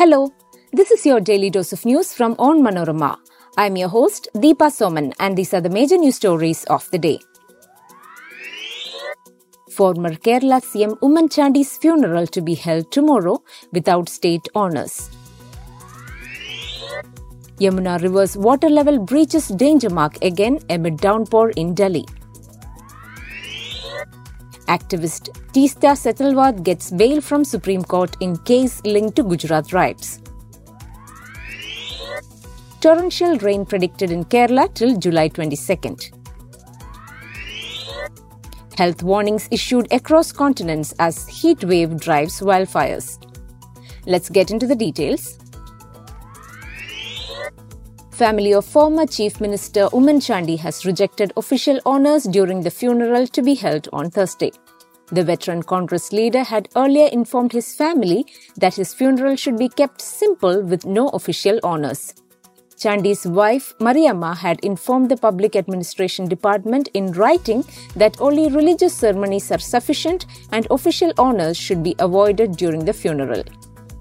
Hello, this is your daily dose of news from Onmanorama. I'm your host, Deepa Soman, and these are the major news stories of the day. Former Kerala CM Oommen Chandy's funeral to be held tomorrow without state honours. Yamuna River's water level breaches danger mark again amid downpour in Delhi. Activist Teesta Setalvad gets bail from Supreme Court in case linked to Gujarat riots. Torrential rain predicted in Kerala till July 22nd. Health warnings issued across continents as heat wave drives wildfires. Let's get into the details. Family of former Chief Minister Oommen Chandy has rejected official honours during the funeral to be held on Thursday. The veteran Congress leader had earlier informed his family that his funeral should be kept simple with no official honours. Chandy's wife, Mariamma, had informed the Public Administration Department in writing that only religious ceremonies are sufficient and official honours should be avoided during the funeral.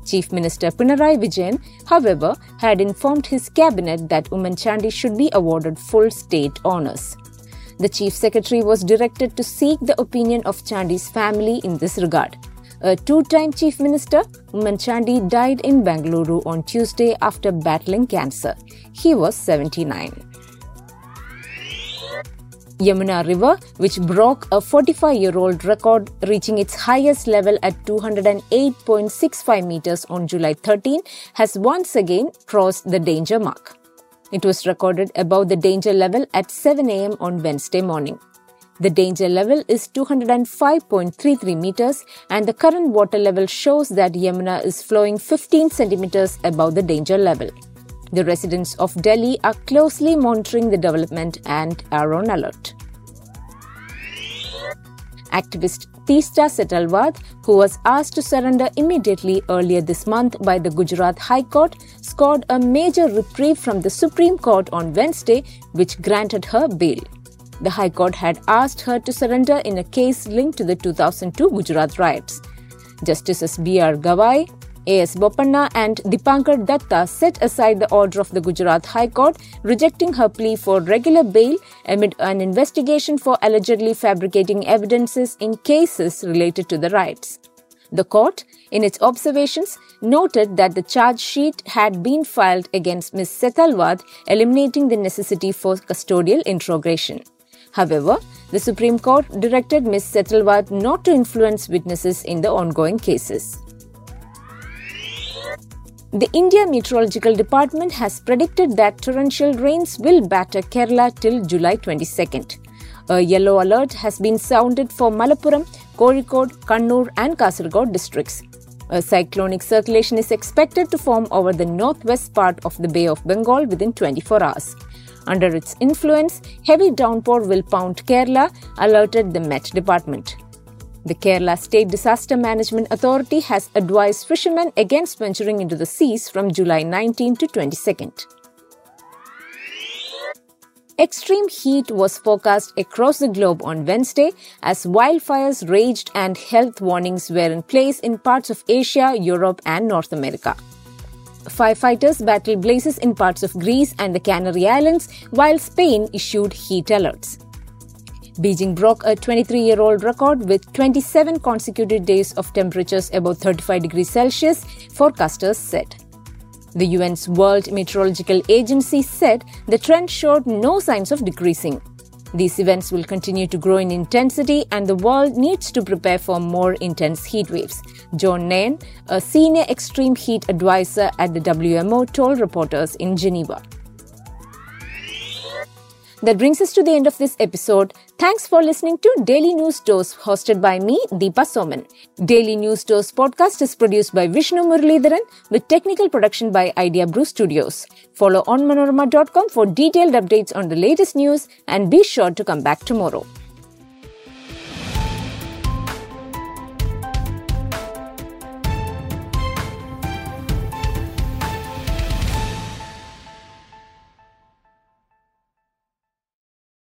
Chief Minister Pinarayi Vijayan, however, had informed his cabinet that Oommen Chandy should be awarded full state honours. The Chief Secretary was directed to seek the opinion of Chandy's family in this regard. A two time Chief Minister, Oommen Chandy died in Bangalore on Tuesday after battling cancer. He was 79. Yamuna River, which broke a 45 year old record, reaching its highest level at 208.65 meters on July 13, has once again crossed the danger mark. It was recorded above the danger level at 7 am on Wednesday morning. The danger level is 205.33 meters, and the current water level shows that Yamuna is flowing 15 centimeters above the danger level. The residents of Delhi are closely monitoring the development and are on alert. Activist Teesta Setalvad, who was asked to surrender immediately earlier this month by the Gujarat High Court, scored a major reprieve from the Supreme Court on Wednesday, which granted her bail. The High Court had asked her to surrender in a case linked to the 2002 Gujarat riots. Justices B.R. Gavai, a.S. Bopanna and Dipankar Datta set aside the order of the Gujarat High Court, rejecting her plea for regular bail amid an investigation for allegedly fabricating evidences in cases related to the riots. The court, in its observations, noted that the charge sheet had been filed against Ms. Setalvad, eliminating the necessity for custodial interrogation. However, the Supreme Court directed Ms. Setalvad not to influence witnesses in the ongoing cases. The India Meteorological Department has predicted that torrential rains will batter Kerala till July 22nd. A yellow alert has been sounded for Malappuram, Kozhikode, Kannur, and Kasaragod districts. A cyclonic circulation is expected to form over the northwest part of the Bay of Bengal within 24 hours. Under its influence, heavy downpour will pound Kerala, alerted the Met Department. The Kerala State Disaster Management Authority has advised fishermen against venturing into the seas from July 19 to 22nd. Extreme heat was forecast across the globe on Wednesday as wildfires raged and health warnings were in place in parts of Asia, Europe, and North America. Firefighters battled blazes in parts of Greece and the Canary Islands, while Spain issued heat alerts. Beijing broke a 23 year old record with 27 consecutive days of temperatures above 35 degrees Celsius, forecasters said. The UN's World Meteorological Agency said the trend showed no signs of decreasing. These events will continue to grow in intensity, and the world needs to prepare for more intense heat waves. John Nairn, a senior extreme heat advisor at the WMO, told reporters in Geneva. That brings us to the end of this episode. Thanks for listening to Daily News Dose, hosted by me, Deepa Soman. Daily News Dose podcast is produced by Vishnu Muralidharan with technical production by Idea Brew Studios. Follow on onmanorama.com for detailed updates on the latest news and be sure to come back tomorrow.